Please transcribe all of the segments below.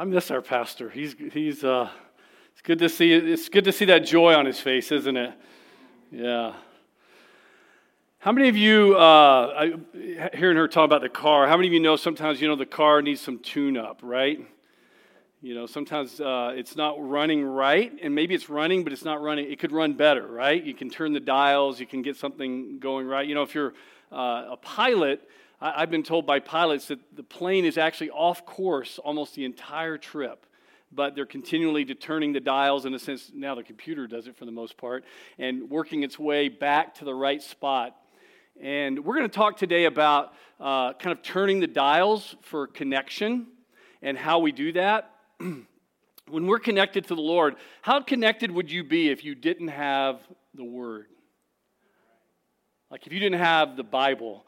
I miss our pastor. He's, he's, uh, it's good to see, it's good to see that joy on his face, isn't it? Yeah. How many of you, uh, hearing her talk about the car, how many of you know sometimes, you know, the car needs some tune up, right? You know, sometimes uh, it's not running right, and maybe it's running, but it's not running. It could run better, right? You can turn the dials, you can get something going right. You know, if you're uh, a pilot, I, have been told by pilots that the plane is actually off course almost the entire trip. But they're continually turning the dials in a sense. Now the computer does it for the most part, and working its way back to the right spot. And we're going to talk today about uh, kind of turning the dials for connection and how we do that. when we're connected to the Lord, how connected would you be if you didn't have the Word? Like if you didn't have the Bible,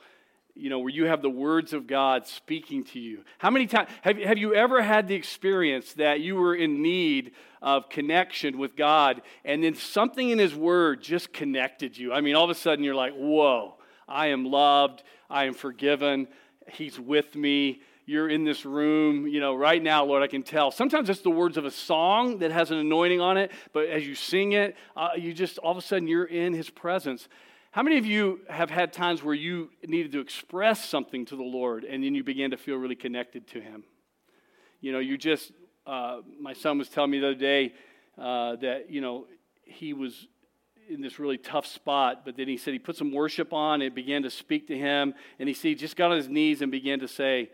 you know, where you have the words of God speaking to you. How many times have, have you ever had the experience that you were in need of connection with God and then something in His Word just connected you? I mean, all of a sudden you're like, whoa, I am loved, I am forgiven, He's with me. You're in this room, you know, right now, Lord, I can tell. Sometimes it's the words of a song that has an anointing on it, but as you sing it, uh, you just all of a sudden you're in His presence. How many of you have had times where you needed to express something to the Lord and then you began to feel really connected to Him? You know, you just, uh, my son was telling me the other day uh, that, you know, he was in this really tough spot, but then he said he put some worship on, it began to speak to him, and he he just got on his knees and began to say,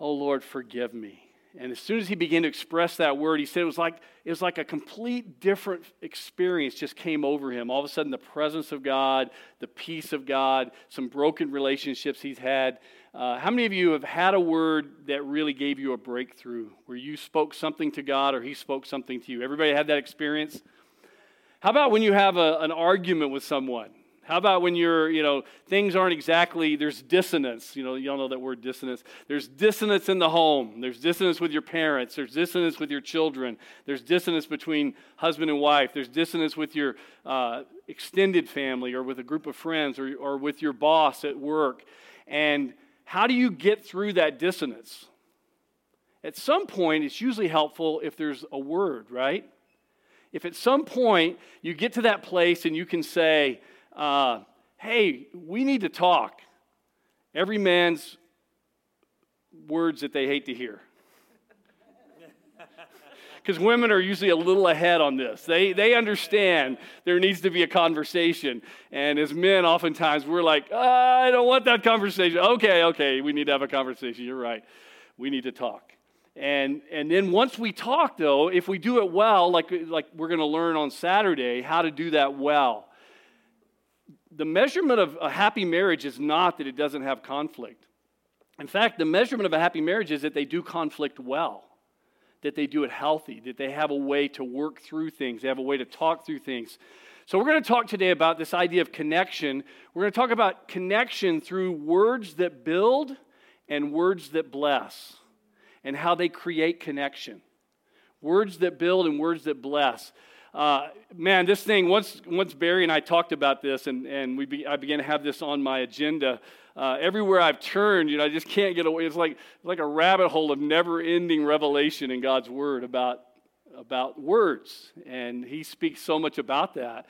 Oh Lord, forgive me. And as soon as he began to express that word, he said it was like it was like a complete different experience just came over him. All of a sudden, the presence of God, the peace of God, some broken relationships he's had. Uh, how many of you have had a word that really gave you a breakthrough, where you spoke something to God or He spoke something to you? Everybody had that experience. How about when you have a, an argument with someone? How about when you're, you know, things aren't exactly, there's dissonance. You know, y'all know that word dissonance. There's dissonance in the home. There's dissonance with your parents. There's dissonance with your children. There's dissonance between husband and wife. There's dissonance with your uh, extended family or with a group of friends or, or with your boss at work. And how do you get through that dissonance? At some point, it's usually helpful if there's a word, right? If at some point you get to that place and you can say, uh, hey, we need to talk. Every man's words that they hate to hear. Because women are usually a little ahead on this. They, they understand there needs to be a conversation. And as men, oftentimes we're like, oh, I don't want that conversation. Okay, okay, we need to have a conversation. You're right. We need to talk. And, and then once we talk, though, if we do it well, like, like we're going to learn on Saturday, how to do that well the measurement of a happy marriage is not that it doesn't have conflict. In fact, the measurement of a happy marriage is that they do conflict well, that they do it healthy, that they have a way to work through things, they have a way to talk through things. So, we're going to talk today about this idea of connection. We're going to talk about connection through words that build and words that bless, and how they create connection. Words that build and words that bless. Uh, man, this thing, once, once Barry and I talked about this, and, and we be, I began to have this on my agenda, uh, everywhere I've turned, you know, I just can't get away. It's like, like a rabbit hole of never ending revelation in God's Word about, about words. And He speaks so much about that.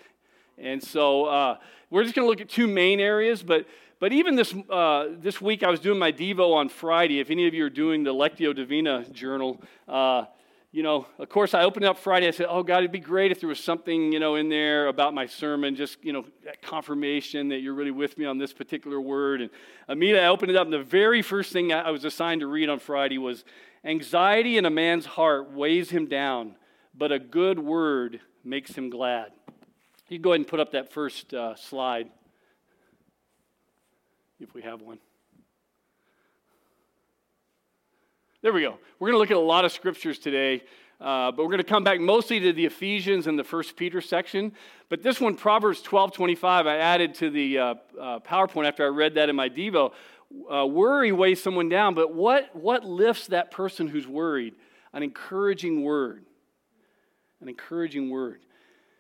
And so uh, we're just going to look at two main areas, but but even this, uh, this week, I was doing my Devo on Friday. If any of you are doing the Lectio Divina journal, uh, you know, of course, I opened up Friday. I said, Oh, God, it'd be great if there was something, you know, in there about my sermon, just, you know, that confirmation that you're really with me on this particular word. And immediately I opened it up, and the very first thing I was assigned to read on Friday was Anxiety in a man's heart weighs him down, but a good word makes him glad. You go ahead and put up that first uh, slide, if we have one. There we go. We're going to look at a lot of scriptures today, uh, but we're going to come back mostly to the Ephesians and the First Peter section. But this one, Proverbs 12 25, I added to the uh, uh, PowerPoint after I read that in my Devo. Uh, worry weighs someone down, but what, what lifts that person who's worried? An encouraging word. An encouraging word.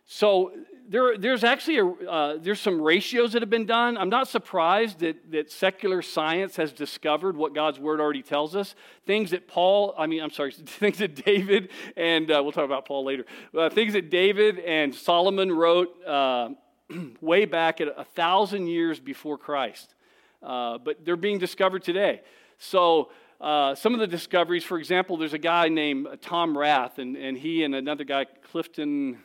So, there, there's actually a, uh, there's some ratios that have been done. I'm not surprised that, that secular science has discovered what God's word already tells us. Things that Paul, I mean, I'm sorry, things that David and uh, we'll talk about Paul later. Uh, things that David and Solomon wrote uh, way back at a thousand years before Christ, uh, but they're being discovered today. So. Uh, some of the discoveries, for example, there's a guy named Tom Rath, and, and he and another guy, Clifton,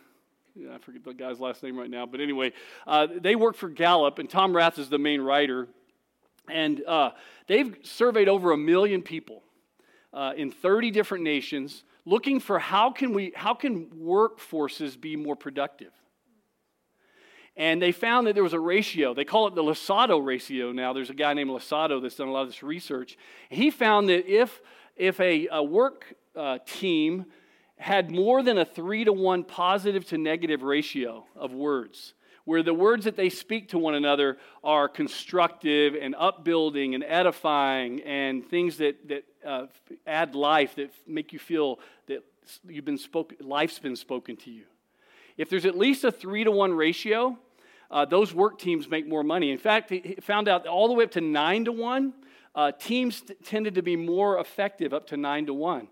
I forget the guy's last name right now, but anyway, uh, they work for Gallup, and Tom Rath is the main writer. And uh, they've surveyed over a million people uh, in 30 different nations looking for how can, we, how can workforces be more productive. And they found that there was a ratio. They call it the Losada ratio now. There's a guy named Losada that's done a lot of this research. He found that if, if a, a work uh, team had more than a three to one positive to negative ratio of words, where the words that they speak to one another are constructive and upbuilding and edifying and things that, that uh, add life, that make you feel that you've been spoken, life's been spoken to you. If there's at least a three to one ratio, uh, those work teams make more money. In fact, he found out all the way up to nine to one, uh, teams t- tended to be more effective up to nine to one.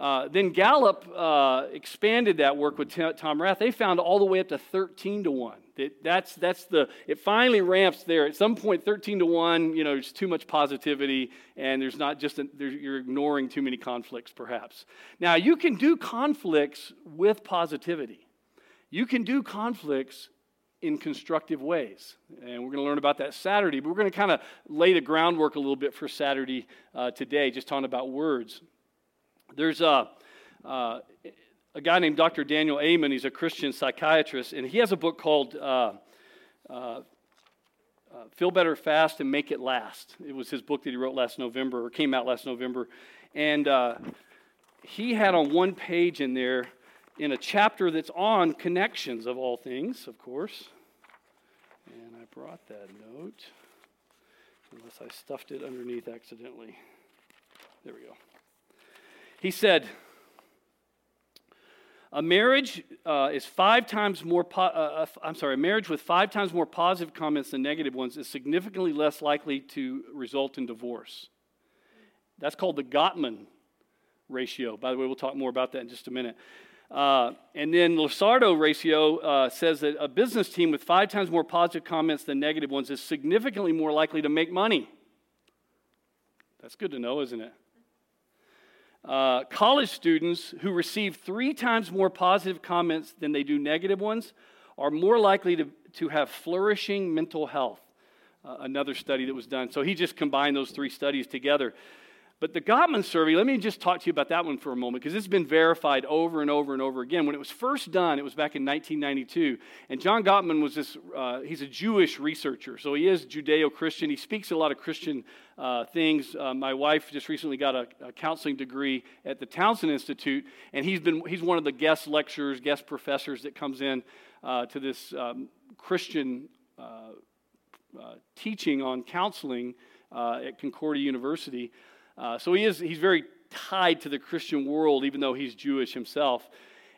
Uh, then Gallup uh, expanded that work with Tom Rath. They found all the way up to 13 to 1. That, that's, that's the, it finally ramps there. At some point, 13 to 1, you know, there's too much positivity, and there's not just, a, there's, you're ignoring too many conflicts, perhaps. Now, you can do conflicts with positivity. You can do conflicts in constructive ways. And we're going to learn about that Saturday, but we're going to kind of lay the groundwork a little bit for Saturday uh, today, just talking about words. There's a, uh, a guy named Dr. Daniel Amen. He's a Christian psychiatrist, and he has a book called uh, uh, uh, Feel Better Fast and Make It Last. It was his book that he wrote last November, or came out last November. And uh, he had on one page in there, in a chapter that's on connections of all things, of course. And I brought that note, unless I stuffed it underneath accidentally. There we go. He said, a marriage uh, is five times more, po- uh, uh I'm sorry, a marriage with five times more positive comments than negative ones is significantly less likely to result in divorce. That's called the Gottman ratio. By the way, we'll talk more about that in just a minute. Uh, and then Losada ratio uh, says that a business team with five times more positive comments than negative ones is significantly more likely to make money. That's good to know, isn't it? Uh, college students who receive three times more positive comments than they do negative ones are more likely to, to have flourishing mental health. Uh, another study that was done. So he just combined those three studies together. But the Gottman survey, let me just talk to you about that one for a moment because it's been verified over and over and over again. When it was first done, it was back in 1992. And John Gottman was this, uh, he's a Jewish researcher. So he is Judeo Christian. He speaks a lot of Christian uh, things. Uh, my wife just recently got a, a, counseling degree at the Townsend Institute. And he's, been, he's one of the guest lecturers, guest professors that comes in uh, to this um, Christian uh, uh, teaching on counseling at Concordia University. Uh, so he is, he's very tied to the Christian world, even though he's Jewish himself.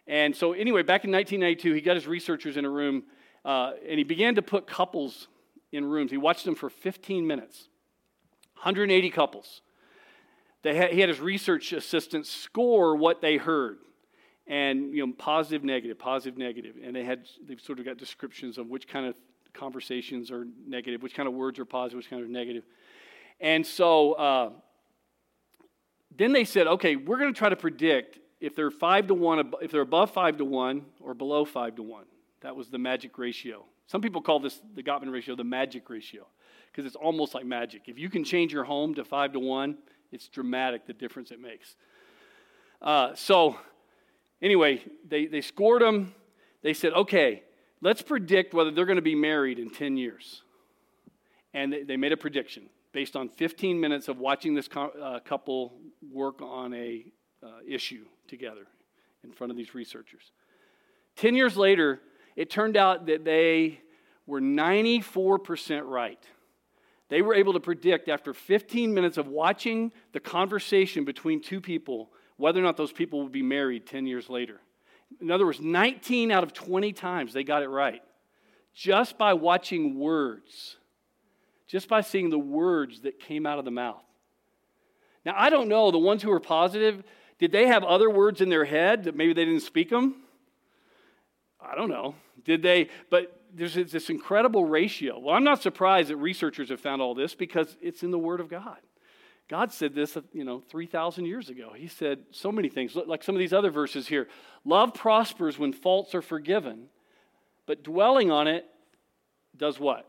And so, anyway, back in 1992, he got his researchers in a room uh, and he began to put couples in rooms. He watched them for 15 minutes, 180 couples. Had, he had his research assistants score what they heard and you know positive negative positive negative and they had they've sort of got descriptions of which kind of conversations are negative which kind of words are positive which kind of negative and so uh, then they said, okay, we're going to try to predict if they're five to one, if they're above five to one or below five to one. That was the magic ratio. Some people call this the Gottman ratio the magic ratio because it's almost like magic. If you can change your home to five to one, it's dramatic the difference it makes. Uh, so, anyway, they, they scored them. They said, okay, let's predict whether they're going to be married in 10 years. And they, they made a prediction based on 15 minutes of watching this uh, couple work on a uh, issue together in front of these researchers. 10 years later, it turned out that they were 94% right. They were able to predict after 15 minutes of watching the conversation between two people whether or not those people would be married 10 years later. In other words, 19 out of 20 times they got it right just by watching words, just by seeing the words that came out of the mouth. Now, I don't know, the ones who were positive, did they have other words in their head that maybe they didn't speak them? I don't know. Did they? But there's this incredible ratio. Well, I'm not surprised that researchers have found all this because it's in the Word of God. God said this, you know, 3,000 years ago. He said so many things, like some of these other verses here. Love prospers when faults are forgiven, but dwelling on it does what?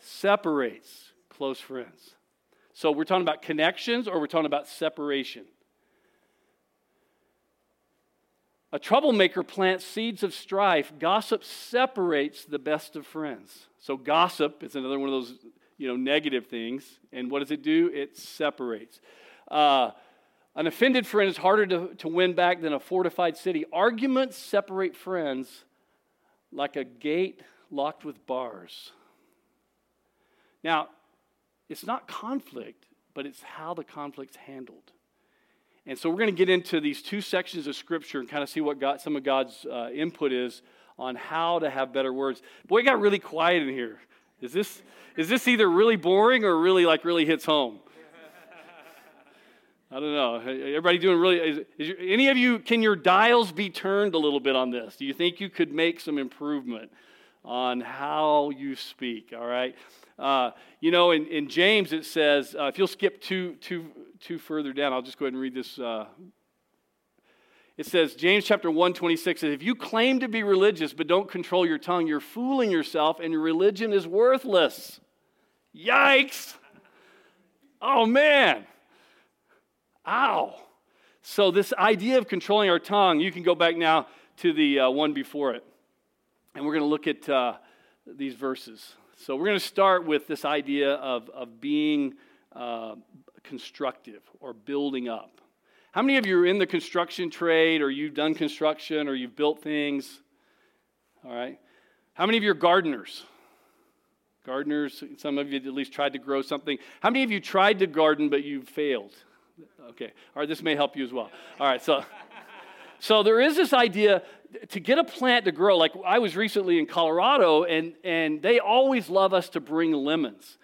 Separates close friends. So we're talking about connections or we're talking about separation. A troublemaker plants seeds of strife. Gossip separates the best of friends. So gossip is another one of those you know negative things. And what does it do? It separates. Uh, an offended friend is harder to, to win back than a fortified city. Arguments separate friends like a gate locked with bars. Now, it's not conflict, but it's how the conflict's handled. And so we're going to get into these two sections of Scripture and kind of see what God, some of God's uh, input is on how to have better words. Boy, it got really quiet in here. Is this, is this either really boring or really like really hits home? I don't know. Everybody doing really? Is, is any of you? Can your dials be turned a little bit on this? Do you think you could make some improvement on how you speak? All right. Uh, you know, in, in James it says, uh, if you'll skip two, two, two further down, I'll just go ahead and read this. Uh, it says, James chapter 1, 26 says, If you claim to be religious but don't control your tongue, you're fooling yourself and your religion is worthless. Yikes! Oh man! Ow. So, this idea of controlling our tongue, you can go back now to the uh, one before it. And we're going to look at uh, these verses. So, we're going to start with this idea of, of being uh, constructive or building up. How many of you are in the construction trade or you've done construction or you've built things? All right. How many of you are gardeners? Gardeners, some of you at least tried to grow something. How many of you tried to garden but you failed? Okay. All right, this may help you as well. All right, so so there is this idea to get a plant to grow. Like I was recently in Colorado and and they always love us to bring lemons.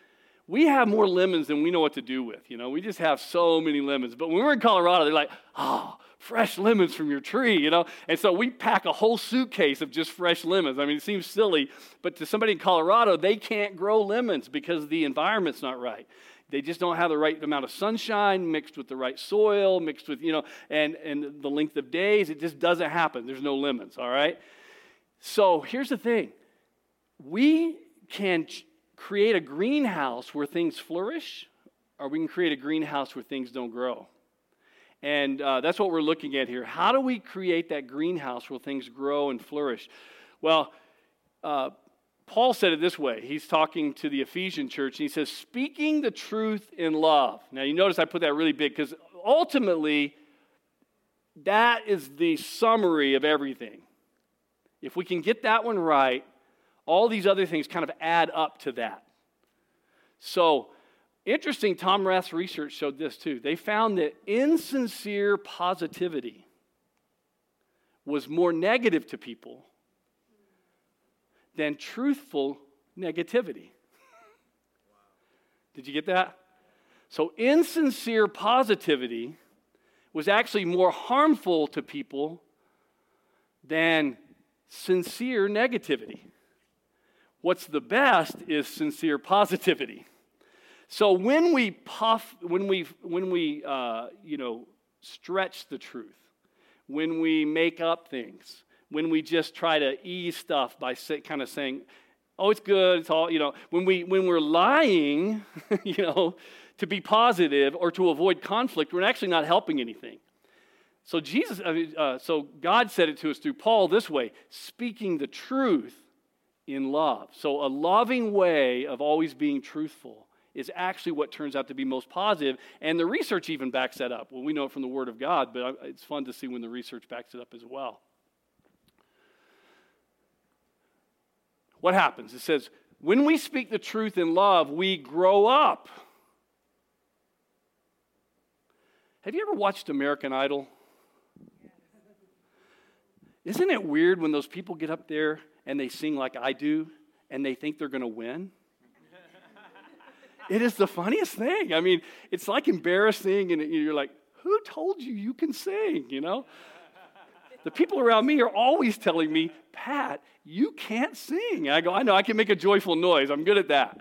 We have more lemons than we know what to do with. You know, we just have so many lemons. But when we're in Colorado, they're like, oh, fresh lemons from your tree, you know? And so we pack a whole suitcase of just fresh lemons. I mean, it seems silly, but to somebody in Colorado, they can't grow lemons because the environment's not right. They just don't have the right amount of sunshine mixed with the right soil, mixed with, you know, and, and the length of days. It just doesn't happen. There's no lemons, all right? So here's the thing we can ch- create a greenhouse where things flourish, or we can create a greenhouse where things don't grow. And uh, that's what we're looking at here. How do we create that greenhouse where things grow and flourish? Well, uh, Paul said it this way. He's talking to the Ephesian church, and he says, speaking the truth in love. Now, you notice I put that really big because ultimately, that is the summary of everything. If we can get that one right, all these other things kind of add up to that. So, interesting, Tom Rath's research showed this too. They found that insincere positivity was more negative to people than truthful negativity. Did you get that? So, insincere positivity was actually more harmful to people than sincere negativity. What's the best is sincere positivity. So when we puff, when we, when we uh, you know, stretch the truth, when we make up things, when we just try to ease stuff by say, kind of saying, oh, it's good, it's all, you know, when, we, when we're lying, you know, to be positive or to avoid conflict, we're actually not helping anything. So Jesus, i uh, so God said it to us through Paul this way: speaking the truth in love. So, a loving way of always being truthful is actually what turns out to be most positive, and the research even backs that up. Well, we know it from the Word of God, but it's fun to see when the research backs it up as well. What happens? It says, when we speak the truth in love, we grow up. Have you ever watched American Idol? Isn't it weird when those people get up there and they sing like I do and they think they're going to win? it is the funniest thing. I mean, it's like embarrassing, and you're like, who told you you can sing, you know? The people around me are always telling me, Pat, you can't sing. I go, I know, I can make a joyful noise. I'm good at that.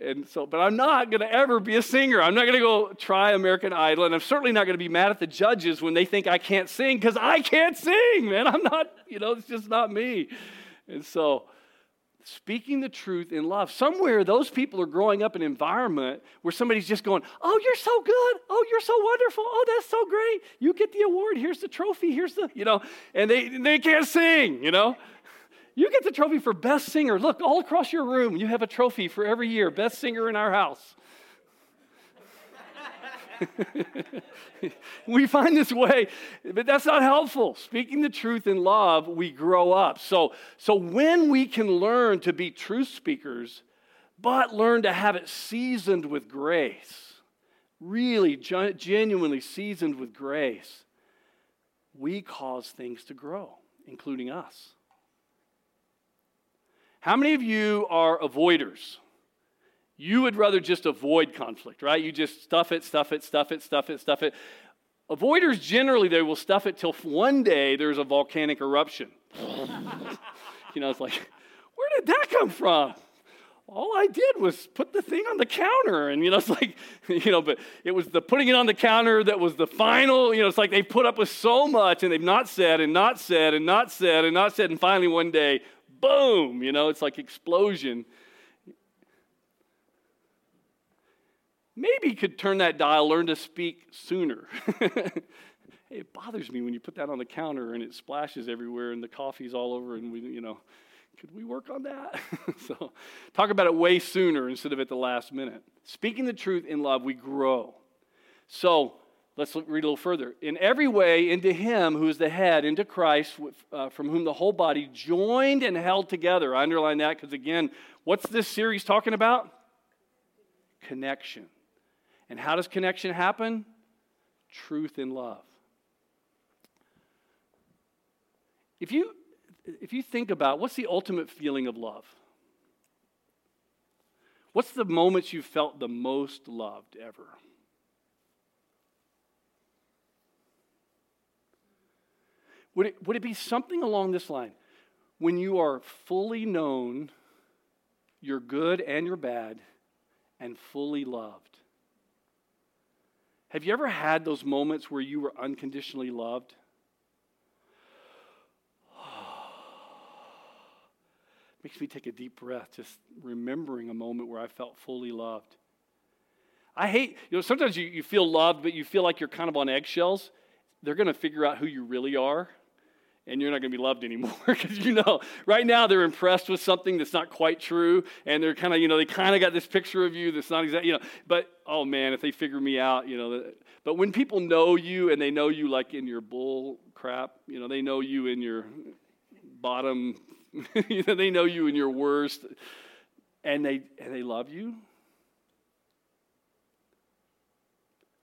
And so, but I'm not going to ever be a singer. I'm not going to go try American Idol. And I'm certainly not going to be mad at the judges when they think I can't sing because I can't sing, man. I'm not, you know, it's just not me. And so, speaking the truth in love. Somewhere those people are growing up in an environment where somebody's just going, Oh, you're so good. Oh, you're so wonderful. Oh, that's so great. You get the award. Here's the trophy. Here's the, you know, and they, they can't sing, you know. You get the trophy for best singer. Look, all across your room, you have a trophy for every year. Best singer in our house. we find this way, but that's not helpful. Speaking the truth in love, we grow up. So, so when we can learn to be truth speakers, but learn to have it seasoned with grace, really genuinely seasoned with grace, we cause things to grow, including us. How many of you are avoiders? You would rather just avoid conflict, right? You just stuff it, stuff it, stuff it, stuff it, stuff it. Avoiders generally they will stuff it till one day there's a volcanic eruption. you know, it's like, where did that come from? All I did was put the thing on the counter, and you know, it's like, you know, but it was the putting it on the counter that was the final. You know, it's like they put up with so much, and they've not said and not said and not said and not said, and finally one day, boom, you know, it's like explosion. Maybe you could turn that dial, learn to speak sooner. it bothers me when you put that on the counter and it splashes everywhere and the coffee's all over and we, you know, could we work on that? so talk about it way sooner instead of at the last minute. Speaking the truth in love, we grow. So Let's read a little further. In every way, into him who is the head, into Christ, uh, from whom the whole body joined and held together. I underline that because, again, what's this series talking about? Connection. And how does connection happen? Truth in love. If you, if you think about what's the ultimate feeling of love? What's the moments you felt the most loved ever? Would it, would it be something along this line? When you are fully known, you're good and you're bad, and fully loved. Have you ever had those moments where you were unconditionally loved? Makes me take a deep breath just remembering a moment where I felt fully loved. I hate, you know, sometimes you, you feel loved, but you feel like you're kind of on eggshells. They're going to figure out who you really are and you're not going to be loved anymore because you know right now they're impressed with something that's not quite true and they're kind of you know they kind of got this picture of you that's not exactly you know but oh man if they figure me out you know but when people know you and they know you like in your bull crap you know they know you in your bottom they know you in your worst and they and they love you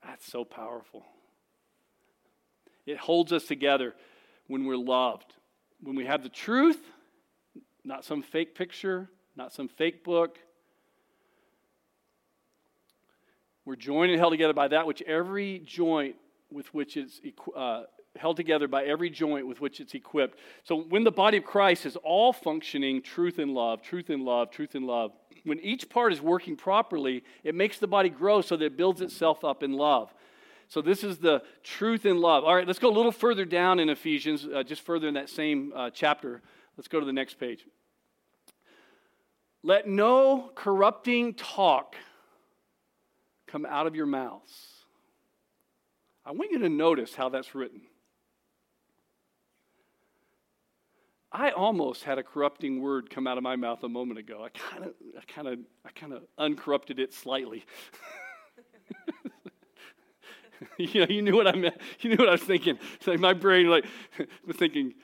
that's so powerful. It holds us together when we're loved. When we have the truth, not some fake picture, not some fake book. We're joined and held together by that which every joint with which it's uh, held together by every joint with which it's equipped. So when the body of Christ is all functioning truth and love, truth and love, truth and love, when each part is working properly, it makes the body grow so that it builds itself up in love. So, this is the truth in love. All right, let's go a little further down in Ephesians, uh, just further in that same uh, chapter. Let's go to the next page. Let no corrupting talk come out of your mouths. I want you to notice how that's written. I almost had a corrupting word come out of my mouth a moment ago. I kind of, I kind of, I kind of uncorrupted it slightly. you know, you knew what I meant. You knew what I was thinking. It's like my brain, like, was thinking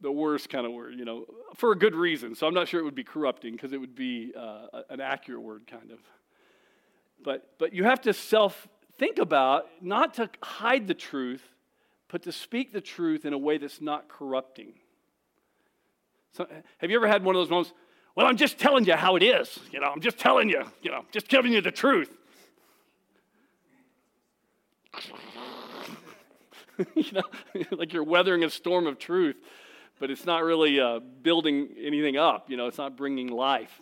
the worst kind of word, you know, for a good reason. So I'm not sure it would be corrupting because it would be uh, an accurate word, kind of. But but you have to self think about not to hide the truth, but to speak the truth in a way that's not corrupting. So, have you ever had one of those moments? Well, I'm just telling you how it is. You know, I'm just telling you, you know, just giving you the truth. you know, like you're weathering a storm of truth, but it's not really uh, building anything up. You know, it's not bringing life.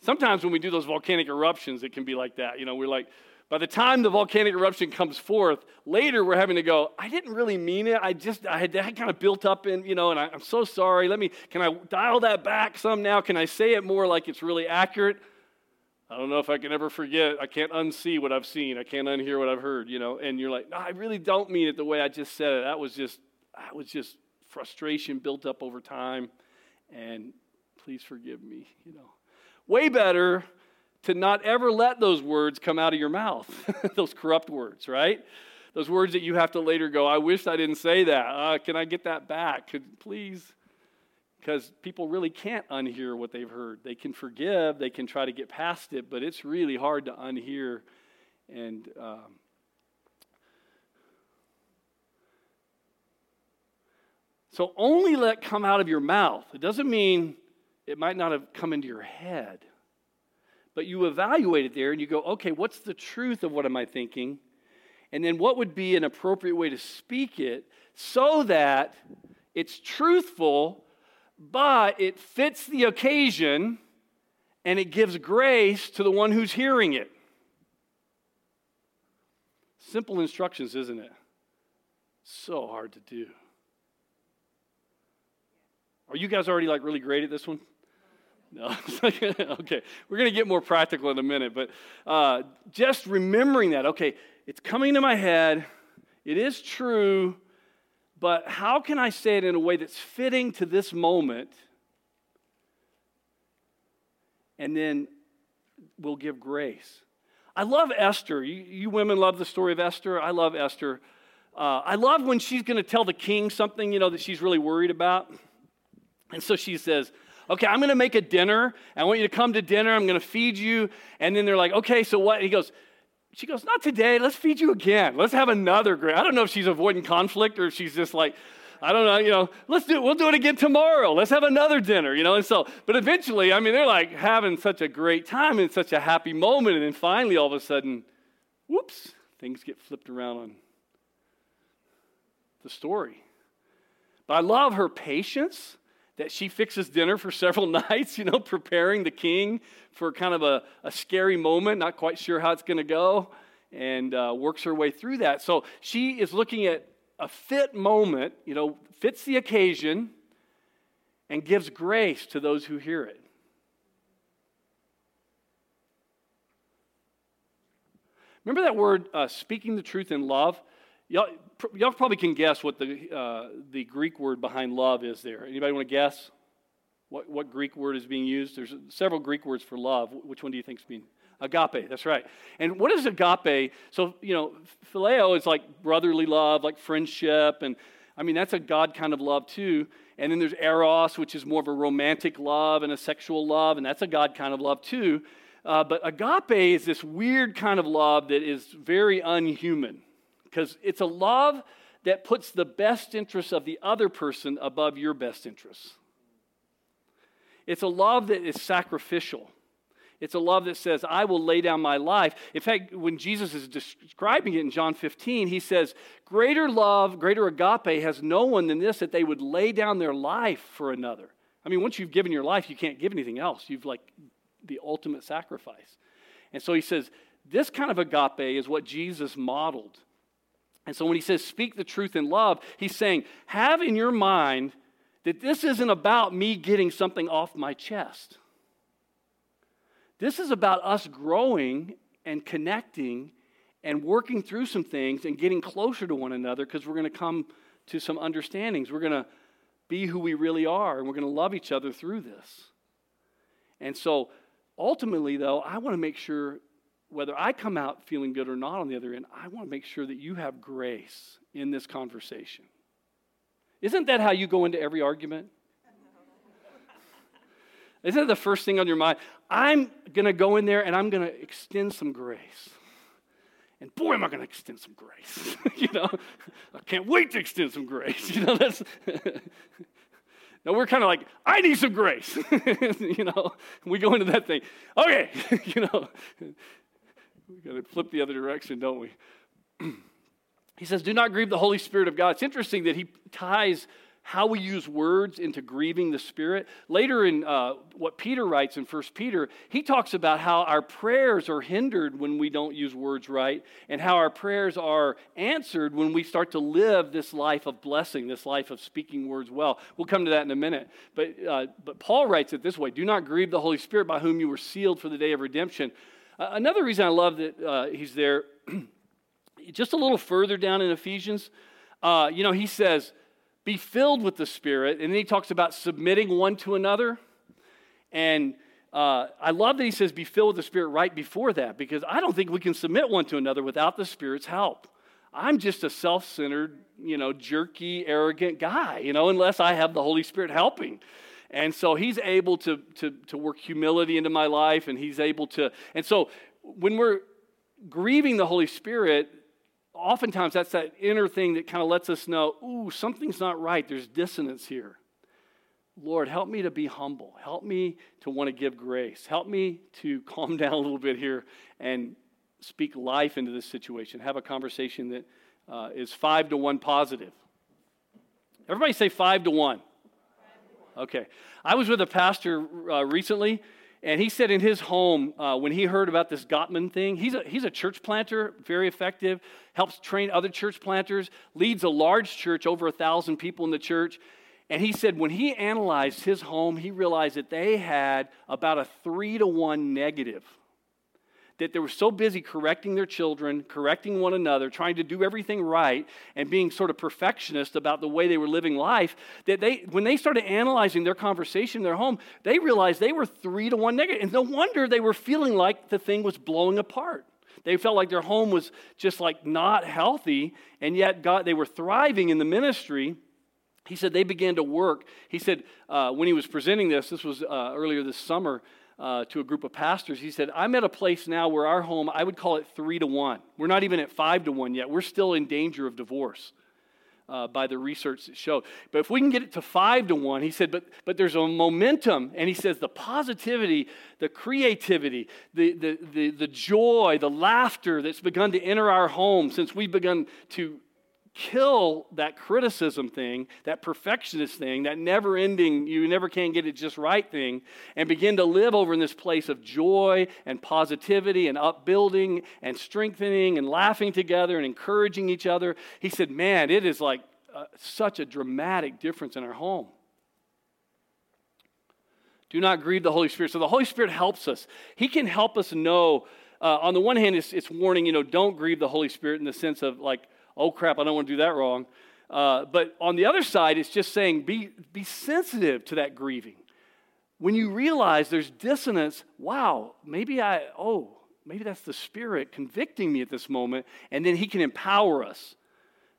Sometimes when we do those volcanic eruptions, it can be like that. You know, we're like, by the time the volcanic eruption comes forth, later we're having to go, I didn't really mean it. I just, I had that kind of built up in, you know, and I, am so sorry. Let me, can I dial that back some now? Can I say it more like it's really accurate? I don't know if I can ever forget. I can't unsee what I've seen. I can't unhear what I've heard, you know. And you're like, no, I really don't mean it the way I just said it. That was just, that was just frustration built up over time. And please forgive me, you know. Way better to not ever let those words come out of your mouth, those corrupt words, right? Those words that you have to later go, I wish I didn't say that. Uh, can I get that back? Could, please? Because people really can't unhear what they've heard. They can forgive, they can try to get past it, but it's really hard to unhear. And um, so only let come out of your mouth. It doesn't mean it might not have come into your head but you evaluate it there and you go, okay, what's the truth of what am I thinking? And then what would be an appropriate way to speak it so that it's truthful, but it fits the occasion and it gives grace to the one who's hearing it. Simple instructions, isn't it? So hard to do. Are you guys already like really great at this one? No, okay. We're going to get more practical in a minute, but uh, just remembering that, okay, it's coming to my head. It is true, but how can I say it in a way that's fitting to this moment? And then we'll give grace. I love Esther. You, you women love the story of Esther. I love Esther. Uh, I love when she's going to tell the king something, you know, that she's really worried about. And so she says, okay, I'm going to make a dinner. I want you to come to dinner. I'm going to feed you. And then they're like, okay, so what? And he goes, she goes, not today. Let's feed you again. Let's have another great. I don't know if she's avoiding conflict or if she's just like, I don't know, you know, let's do it. We'll do it again tomorrow. Let's have another dinner, you know. And so, but eventually, I mean, they're like having such a great time and such a happy moment. And then finally, all of a sudden, whoops, things get flipped around on the story. But I love her patience that she fixes dinner for several nights, you know, preparing the king for kind of a, a scary moment, not quite sure how it's going to go, and uh, works her way through that. So she is looking at a fit moment, you know, fits the occasion, and gives grace to those who hear it. Remember that word, uh, speaking the truth in love? Y'all, y'all probably can guess what the, uh, the Greek word behind love is there. Anybody want to guess what, what Greek word is being used? There's several Greek words for love. Which one do you think is being? Agape, that's right. And what is agape? So, you know, phileo is like brotherly love, like friendship. And I mean, that's a God kind of love too. And then there's eros, which is more of a romantic love and a sexual love. And that's a God kind of love too. Uh, but agape is this weird kind of love that is very unhuman because it's a love that puts the best interests of the other person above your best interests. It's a love that is sacrificial. It's a love that says, I will lay down my life. In fact, when Jesus is describing it in John 15, he says, Greater love, greater agape has no one than this, that they would lay down their life for another. I mean, once you've given your life, you can't give anything else. You've like the ultimate sacrifice. And so he says, This kind of agape is what Jesus modeled and so when he says speak the truth in love, he's saying, have in your mind that this isn't about me getting something off my chest. This is about us growing and connecting and working through some things and getting closer to one another because we're going to come to some understandings. We're going to be who we really are and we're going to love each other through this. And so ultimately, though, I want to make sure whether I come out feeling good or not on the other end, I want to make sure that you have grace in this conversation. Isn't that how you go into every argument? Isn't that the first thing on your mind? I'm going to go in there and I'm going to extend some grace. And boy, am I going to extend some grace. you know, I can't wait to extend some grace. You know, that's. now we're kind of like, I need some grace. you know, we go into that thing. Okay, you know, we got to flip the other direction, don't we? he says, Do not grieve the Holy Spirit of God. It's interesting that he ties how we use words into grieving the Spirit. Later in uh, what Peter writes in 1 Peter, he talks about how our prayers are hindered when we don't use words right, and how our prayers are answered when we start to live this life of blessing, this life of speaking words well. We'll come to that in a minute. But, uh, but Paul writes it this way Do not grieve the Holy Spirit by whom you were sealed for the day of redemption. Uh, another reason I love that uh, he's there, just a little further down in Ephesians, uh, you know, he says, be filled with the Spirit. And then he talks about submitting one to another. And uh, I love that he says, be filled with the Spirit right before that, because I don't think we can submit one to another without the Spirit's help. I'm just a self centered, you know, jerky, arrogant guy, you know, unless I have the Holy Spirit helping. And so he's able to, to, to work humility into my life, and he's able to. And so when we're grieving the Holy Spirit, oftentimes that's that inner thing that kind of lets us know, ooh, something's not right. There's dissonance here. Lord, help me to be humble. Help me to want to give grace. Help me to calm down a little bit here and speak life into this situation. Have a conversation that uh, is five to one positive. Everybody say five to one. Okay. I was with a pastor uh, recently and he said in his home, uh, when he heard about this Gottman thing, he's a, he's a church planter, very effective, helps train other church planters, leads a large church, over a thousand people in the church. And he said when he analyzed his home, he realized that they had about a three to one negative that they were so busy correcting their children, correcting one another, trying to do everything right, and being sort of perfectionist about the way they were living life, that they, when they started analyzing their conversation in their home, they realized they were three to one negative. And no wonder they were feeling like the thing was blowing apart. They felt like their home was just like not healthy, and yet God, they were thriving in the ministry. He said they began to work. He said uh, when he was presenting this, this was uh, earlier this summer, uh, to a group of pastors. He said, I'm at a place now where our home, I would call it three to one. We're not even at five to one yet. We're still in danger of divorce. Uh, by the research that showed. But if we can get it to five to one, he said, but, but there's a momentum. And he says the positivity, the creativity, the, the, the, the joy, the laughter that's begun to enter our home since we've begun to kill that criticism thing, that perfectionist thing, that never ending, you never can get it just right thing, and begin to live over in this place of joy and positivity and upbuilding and strengthening and laughing together and encouraging each other. He said, Man, it is like uh, such a dramatic difference in our home. Do not grieve the Holy Spirit. So the Holy Spirit helps us. He can help us know. Uh, on the one hand, it's, it's warning, you know, don't grieve the Holy Spirit in the sense of like, oh crap, I don't want to do that wrong. Uh, but on the other side, it's just saying be, be sensitive to that grieving. When you realize there's dissonance, wow, maybe I, oh, maybe that's the Spirit convicting me at this moment, and then He can empower us.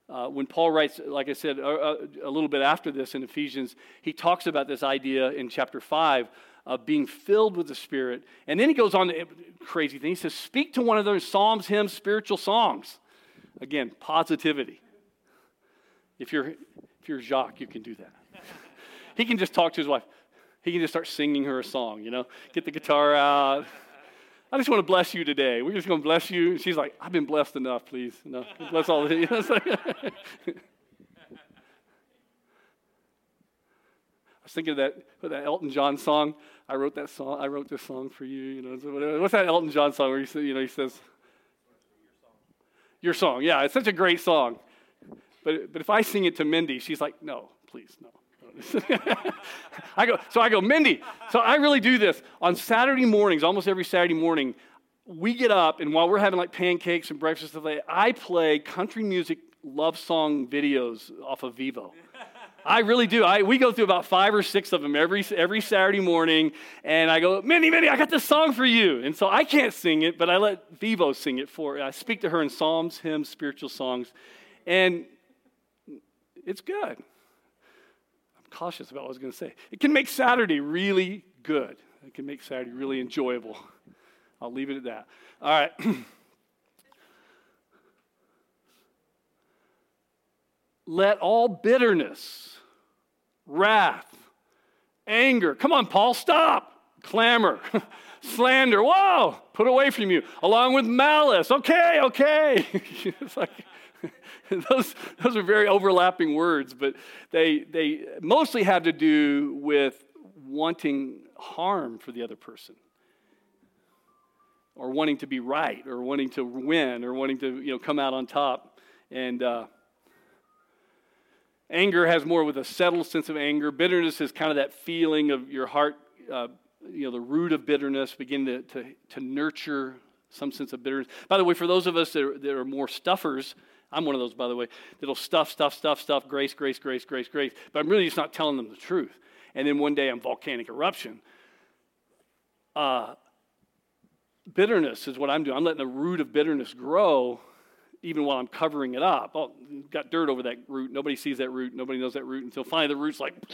Uh, when Paul writes, like I said, a, a little bit after this in Ephesians, he talks about this idea in chapter 5 of being filled with the Spirit. And then he goes on to crazy thing. He says, Speak to one of those psalms, hymns, spiritual songs. Again, positivity. If you're, if you're Jacques, you can do that. he can just talk to his wife. He can just start singing her a song, you know, get the guitar out. I just want to bless you today. We're just going to bless you. She's like, I've been blessed enough, please. No, bless all of you. I was thinking of that, that Elton John song. I wrote that song. I wrote this song for you. You know, what's that Elton John song where he you know, he says, your song. Yeah, it's such a great song. But, but if I sing it to Mindy, she's like, no, please, no. I go, so I go, Mindy. So I really do this on Saturday mornings, almost every Saturday morning. We get up, and while we're having like pancakes and breakfast, I play country music love song videos off of Vevo. I really do. I, we go through about five or six of them every, every Saturday morning, and I go, Mindy, Mindy, I got this song for you. And so I can't sing it, but I let Vevo sing it for I speak to her in psalms, hymns, spiritual songs, and it's good. I'm cautious about what I was going to say. It can make Saturday really good, it can make Saturday really enjoyable. I'll leave it at that. All right. let all bitterness, wrath, anger, come on, Paul, stop, clamor, slander, whoa, put away from you, along with malice. Okay, okay. it's like, those, those are very overlapping words, but they, they mostly have to do with wanting harm for the other person or wanting to be right or wanting to win or wanting to you know come out on top and uh, anger has more with a settled sense of anger. Bitterness is kind of that feeling of your heart uh, you know the root of bitterness begin to, to, to nurture some sense of bitterness. By the way for those of us that are, that are more stuffers i'm one of those by the way that'll stuff stuff stuff stuff grace grace grace grace grace. But i'm really just not telling them the truth. And then one day i'm volcanic eruption. Uh, bitterness is what I'm doing. I'm letting the root of bitterness grow even while I'm covering it up. Oh, got dirt over that root. Nobody sees that root. Nobody knows that root until finally the root's like.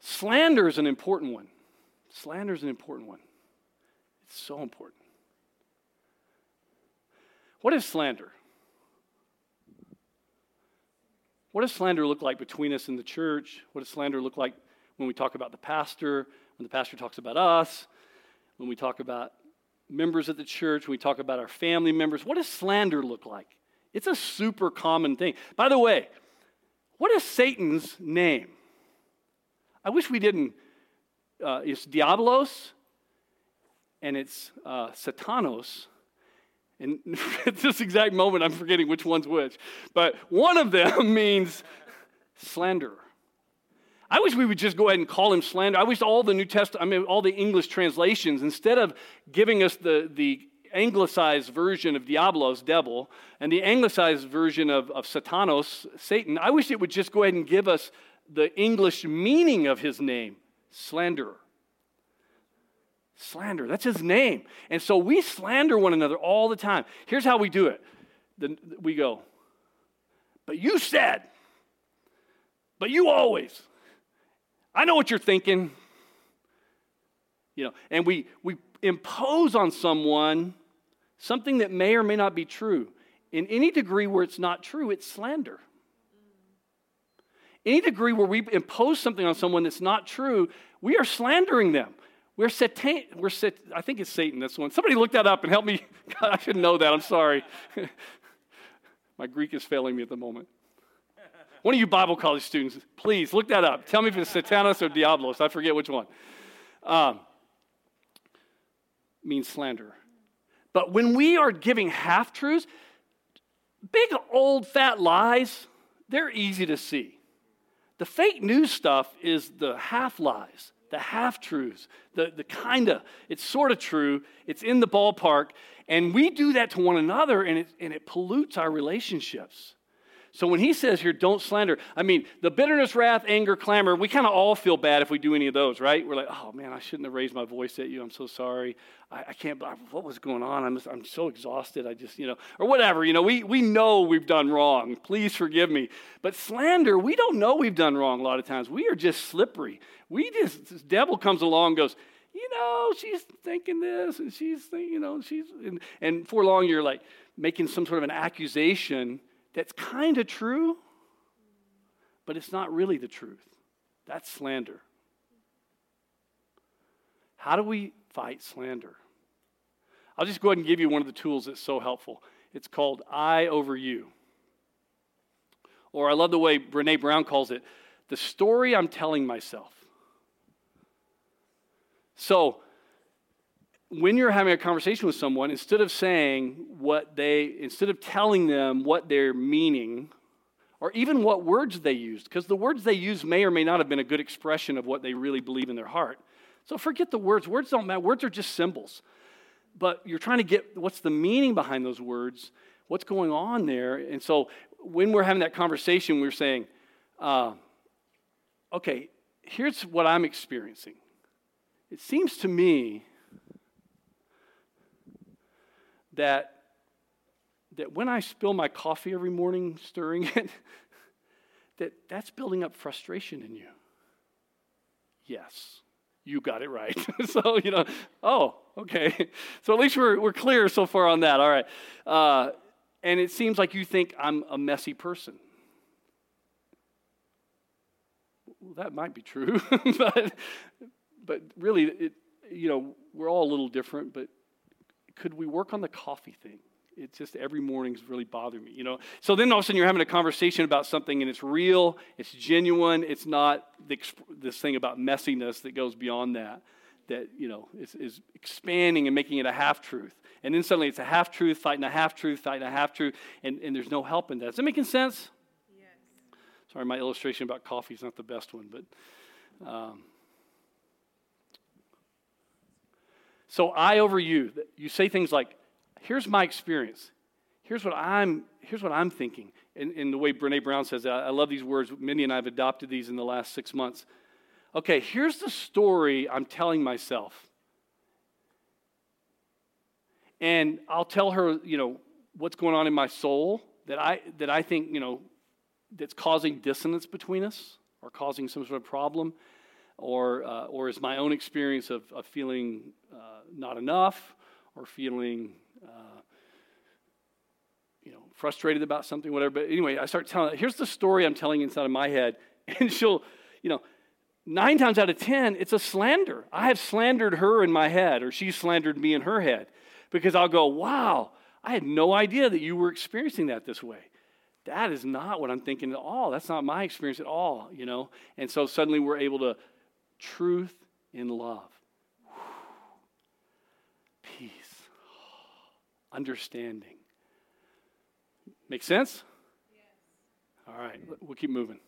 Slander is an important one. Slander is an important one. It's so important. What is slander? What does slander look like between us in the church? What does slander look like when we talk about the pastor? when the pastor talks about us, when we talk about members of the church, we talk about our family members. What does slander look like? It's a super common thing. By the way, what is Satan's name? I wish we didn't. Uh, it's Diablos and it's uh, Satanos. And at this exact moment, I'm forgetting which one's which. But one of them means slanderer. I wish we would just go ahead and call him slander. I wish all the New Testament, I mean, all the English translations, instead of giving us the, the anglicized version of Diablos, devil, and the anglicized version of, of Satanos, Satan, I wish it would just go ahead and give us the English meaning of his name, slanderer. Slander, that's his name. And so we slander one another all the time. Here's how we do it the, we go, but you said, but you always. I know what you're thinking. You know, and we, we impose on someone something that may or may not be true. In any degree where it's not true, it's slander. Any degree where we impose something on someone that's not true, we are slandering them. We're Satan. We're sat, I think it's Satan. That's one. Somebody look that up and help me. God, I should know that. I'm sorry. My Greek is failing me at the moment. One of you Bible college students, please look that up. Tell me if it's Satanas or Diablos. I forget which one. Um, means slander. But when we are giving half truths, big old fat lies, they're easy to see. The fake news stuff is the half lies, the half truths, the, the kind of, it's sort of true, it's in the ballpark, and we do that to one another and it, and it pollutes our relationships. So when he says here, don't slander, I mean, the bitterness, wrath, anger, clamor, we kind of all feel bad if we do any of those, right? We're like, oh man, I shouldn't have raised my voice at you. I'm so sorry. I, I can't, what was going on? I'm, just, I'm so exhausted. I just, you know, or whatever. You know, we, we know we've done wrong. Please forgive me. But slander, we don't know we've done wrong a lot of times. We are just slippery. We just, this devil comes along and goes, you know, she's thinking this and she's thinking, you know, she's, and, and for long you're like making some sort of an accusation that's kind of true, but it's not really the truth. That's slander. How do we fight slander? I'll just go ahead and give you one of the tools that's so helpful. It's called I over you. Or I love the way Brene Brown calls it the story I'm telling myself. So, when you're having a conversation with someone, instead of saying what they, instead of telling them what they're meaning, or even what words they used, because the words they use may or may not have been a good expression of what they really believe in their heart. So forget the words. Words don't matter. Words are just symbols. But you're trying to get what's the meaning behind those words, what's going on there. And so when we're having that conversation, we're saying, uh, okay, here's what I'm experiencing. It seems to me that, that when I spill my coffee every morning, stirring it, that that's building up frustration in you. Yes, you got it right. so, you know, oh, okay. So at least we're, we're clear so far on that. All right. Uh, and it seems like you think I'm a messy person. Well, that might be true, but, but really, it, you know, we're all a little different, but could we work on the coffee thing? It's just every morning's really bothering me, you know. So then all of a sudden you're having a conversation about something and it's real, it's genuine, it's not this thing about messiness that goes beyond that, that, you know, is, is expanding and making it a half truth. And then suddenly it's a half truth, fighting a half truth, fighting a half truth, and, and there's no help in that. Is that making sense? Yes. Sorry, my illustration about coffee is not the best one, but. Um, so I over you, you say things like, here's my experience. Here's what I'm, here's what I'm thinking. In, in the way Brene Brown says it, I love these words. Mindy and I have adopted these in the last six months. Okay, here's the story I'm telling myself. And I'll tell her, you know, what's going on in my soul that I, that I think, you know, that's causing dissonance between us or causing some sort of problem or, uh, or is my own experience of, of feeling uh, not enough or feeling uh, you know frustrated about something whatever. But anyway i start telling here's the story i'm telling inside of my head and she'll you know nine times out of ten it's a slander. I have slandered her in my head or she slandered me in her head because i'll go wow i had no idea that you were experiencing that this way. That is not what i'm thinking at all. That's not my experience at all you know? And so suddenly we're able to truth in love. Peace. Understanding. Make sense? Yes. All right, we'll keep moving.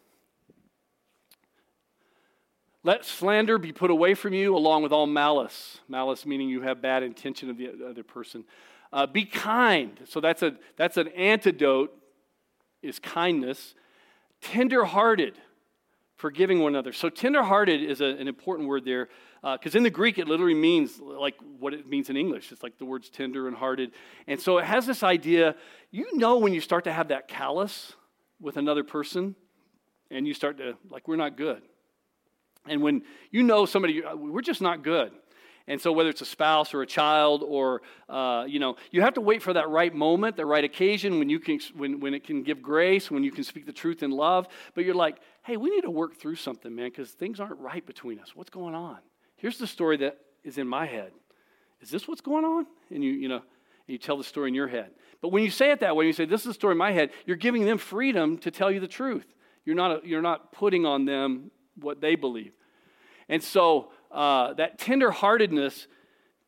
Let slander be put away from you along with all malice. Malice meaning you have bad intention of the other person. Uh, be kind. So that's, a, that's an antidote, is kindness. Tenderhearted forgiving one another. So, tenderhearted is a, an important word there because uh, in the Greek it literally means like what it means in English. It's like the words tender and hearted. And so it has this idea you know, when you start to have that callous with another person and you start to, like, we're not good. And when you know somebody, uh, we're just not good. And so, whether it's a spouse or a child, or uh, you know, you have to wait for that right moment, the right occasion when you can, when, when it can give grace, when you can speak the truth in love. But you're like, hey, we need to work through something, man, because things aren't right between us. What's going on? Here's the story that is in my head. Is this what's going on? And you, you know, you tell the story in your head. But when you say it that way, you say, This is the story in my head, you're giving them freedom to tell you the truth. You're not, you're not putting on them what they believe. And so uh, that tenderheartedness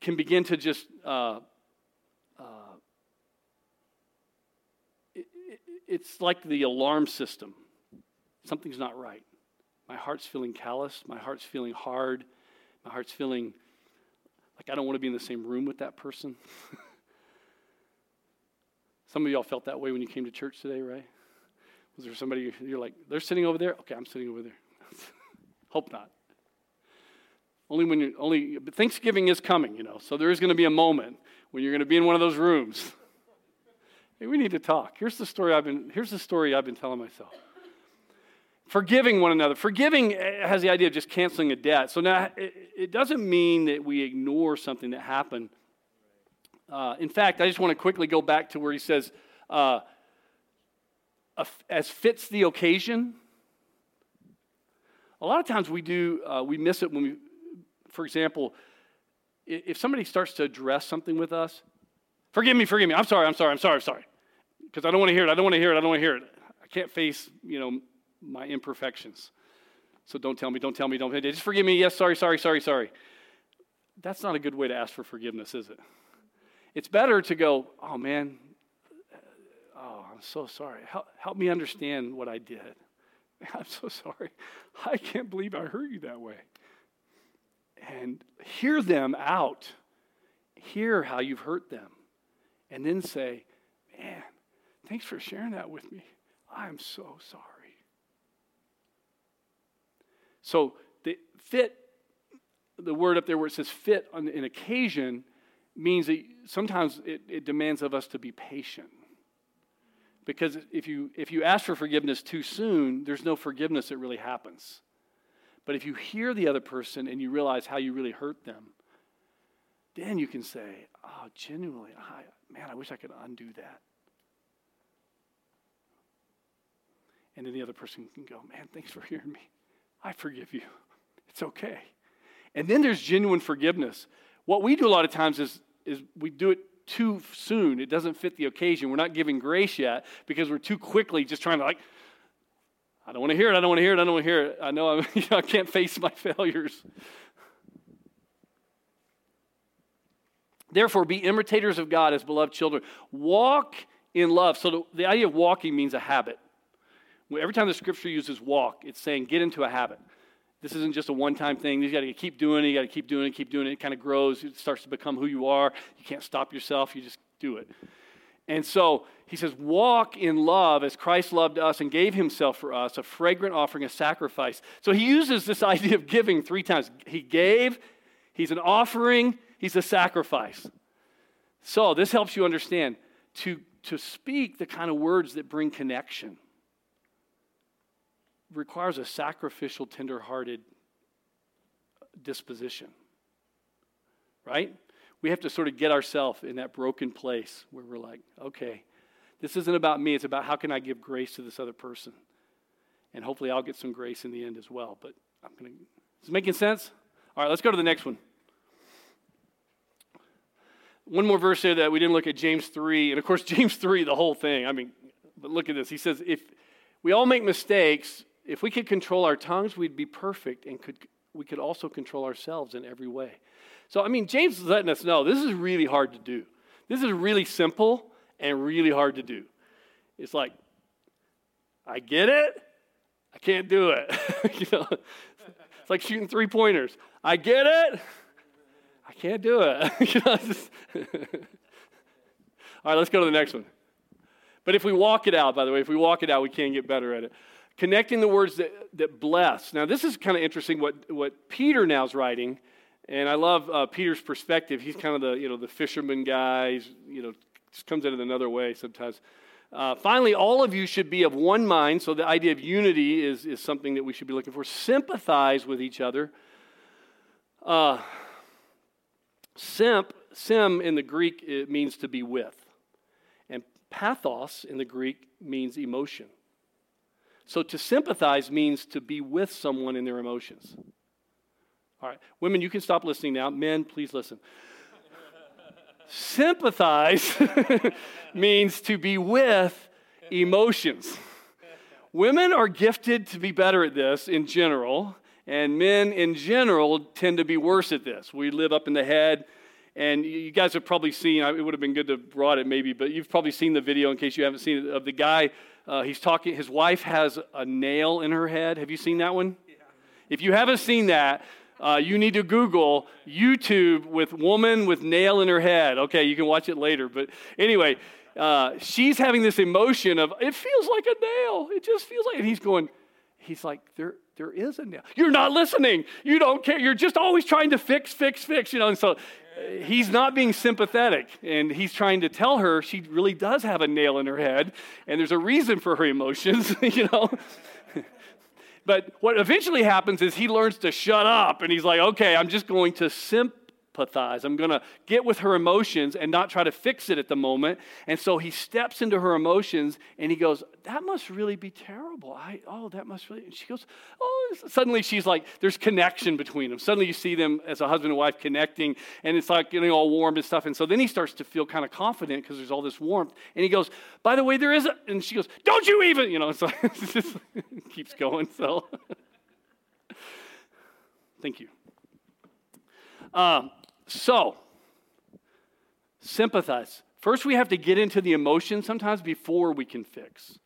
can begin to just uh, uh, it, it, it's like the alarm system. Something's not right. My heart's feeling callous. My heart's feeling hard. My heart's feeling like I don't want to be in the same room with that person. Some of y'all felt that way when you came to church today, right? Was there somebody you're like, they're sitting over there? Okay, I'm sitting over there. Hope not. Only when you only Thanksgiving is coming, you know. So there is going to be a moment when you're going to be in one of those rooms. hey, we need to talk. Here's the story I've been here's the story I've been telling myself. Forgiving one another. Forgiving has the idea of just canceling a debt. So now it, it doesn't mean that we ignore something that happened. Uh, in fact, I just want to quickly go back to where he says, uh, as fits the occasion. A lot of times we do, uh, we miss it when we for example, if somebody starts to address something with us, forgive me, forgive me, I'm sorry, I'm sorry, I'm sorry, I'm sorry. Because I don't want to hear it, I don't want to hear it, I don't want to hear it. I can't face, you know, my imperfections. So don't tell me, don't tell me, don't tell me. just forgive me, yes, sorry, sorry, sorry, sorry. That's not a good way to ask for forgiveness, is it? It's better to go, oh man, uh, oh, I'm so sorry. Help, help me understand what I did. I'm so sorry. I can't believe I hurt you that way and hear them out. Hear how you've hurt them. And then say, Man, thanks for sharing that with me. I'm so sorry. So the fit, the word up there where it says fit on an occasion means that sometimes it, it demands of us to be patient. Because if you if you ask for forgiveness too soon, there's no forgiveness that really happens. But if you hear the other person and you realize how you really hurt them, then you can say, oh, genuinely, I, man, I wish I could undo that. And then the other person can go, man, thanks for hearing me. I forgive you. It's okay. And then there's genuine forgiveness. What we do a lot of times is, is we do it too soon. It doesn't fit the occasion. We're not giving grace yet because we're too quickly just trying to like I don't want to hear it. I don't want to hear it. I don't want to hear it. I know, I'm, you know I can't face my failures. Therefore, be imitators of God as beloved children. Walk in love. So, the, the idea of walking means a habit. Every time the scripture uses walk, it's saying get into a habit. This isn't just a one time thing. You got to keep doing it. You got to keep doing it, keep doing it. It kind of grows. It starts to become who you are. You can't stop yourself. You just do it. And so he says, Walk in love as Christ loved us and gave himself for us, a fragrant offering, a sacrifice. So he uses this idea of giving three times. He gave, he's an offering, he's a sacrifice. So this helps you understand to, to speak the kind of words that bring connection requires a sacrificial, tender-hearted disposition. Right? We have to sort of get ourselves in that broken place where we're like, okay, this isn't about me. It's about how can I give grace to this other person. And hopefully I'll get some grace in the end as well. But I'm going to, is it making sense? All right, let's go to the next one. One more verse there that we didn't look at, James 3. And of course, James 3, the whole thing. I mean, but look at this. He says, if we all make mistakes, if we could control our tongues, we'd be perfect and could, we could also control ourselves in every way. So, I mean, James is letting us know this is really hard to do. This is really simple and really hard to do. It's like, I get it, I can't do it. you know, it's like shooting three pointers. I get it, I can't do it. you know, All right, let's go to the next one. But if we walk it out, by the way, if we walk it out, we can get better at it connecting the words that, that bless. Now, this is kind of interesting what, what Peter now is writing, and I love uh, Peter's perspective. He's kind of the, you know, the fisherman guy, He's, you know, just comes at it another way sometimes. Uh, finally, all of you should be of one mind. So the idea of unity is, is something that we should be looking for. Sympathize with each other. Uh, simp, sim in the Greek, it means to be with. And pathos in the Greek means emotion. So to sympathize means to be with someone in their emotions. All right, women, you can stop listening now. Men, please listen. Sympathize means to be with emotions. Women are gifted to be better at this in general, and men in general tend to be worse at this. We live up in the head, and you guys have probably seen, it would have been good to have brought it maybe, but you've probably seen the video in case you haven't seen it, of the guy uh, he's talking, his wife has a nail in her head. Have you seen that one? If you haven't seen that, uh, you need to Google YouTube with woman with nail in her head. Okay, you can watch it later. But anyway, uh, she's having this emotion of, it feels like a nail. It just feels like, and he's going, he's like, there, there is a nail. You're not listening. You don't care. You're just always trying to fix, fix, fix, you know. And so he's not being sympathetic and he's trying to tell her she really does have a nail in her head and there's a reason for her emotions you know but what eventually happens is he learns to shut up and he's like okay i'm just going to simp empathize. I'm going to get with her emotions and not try to fix it at the moment. And so he steps into her emotions and he goes, That must really be terrible. I, oh, that must really. And she goes, Oh, suddenly she's like, there's connection between them. Suddenly you see them as a husband and wife connecting and it's like getting all warm and stuff. And so then he starts to feel kind of confident because there's all this warmth. And he goes, By the way, there is a. And she goes, Don't you even, you know, so it just keeps going. So thank you. Um, so, sympathize. First, we have to get into the emotion sometimes before we can fix.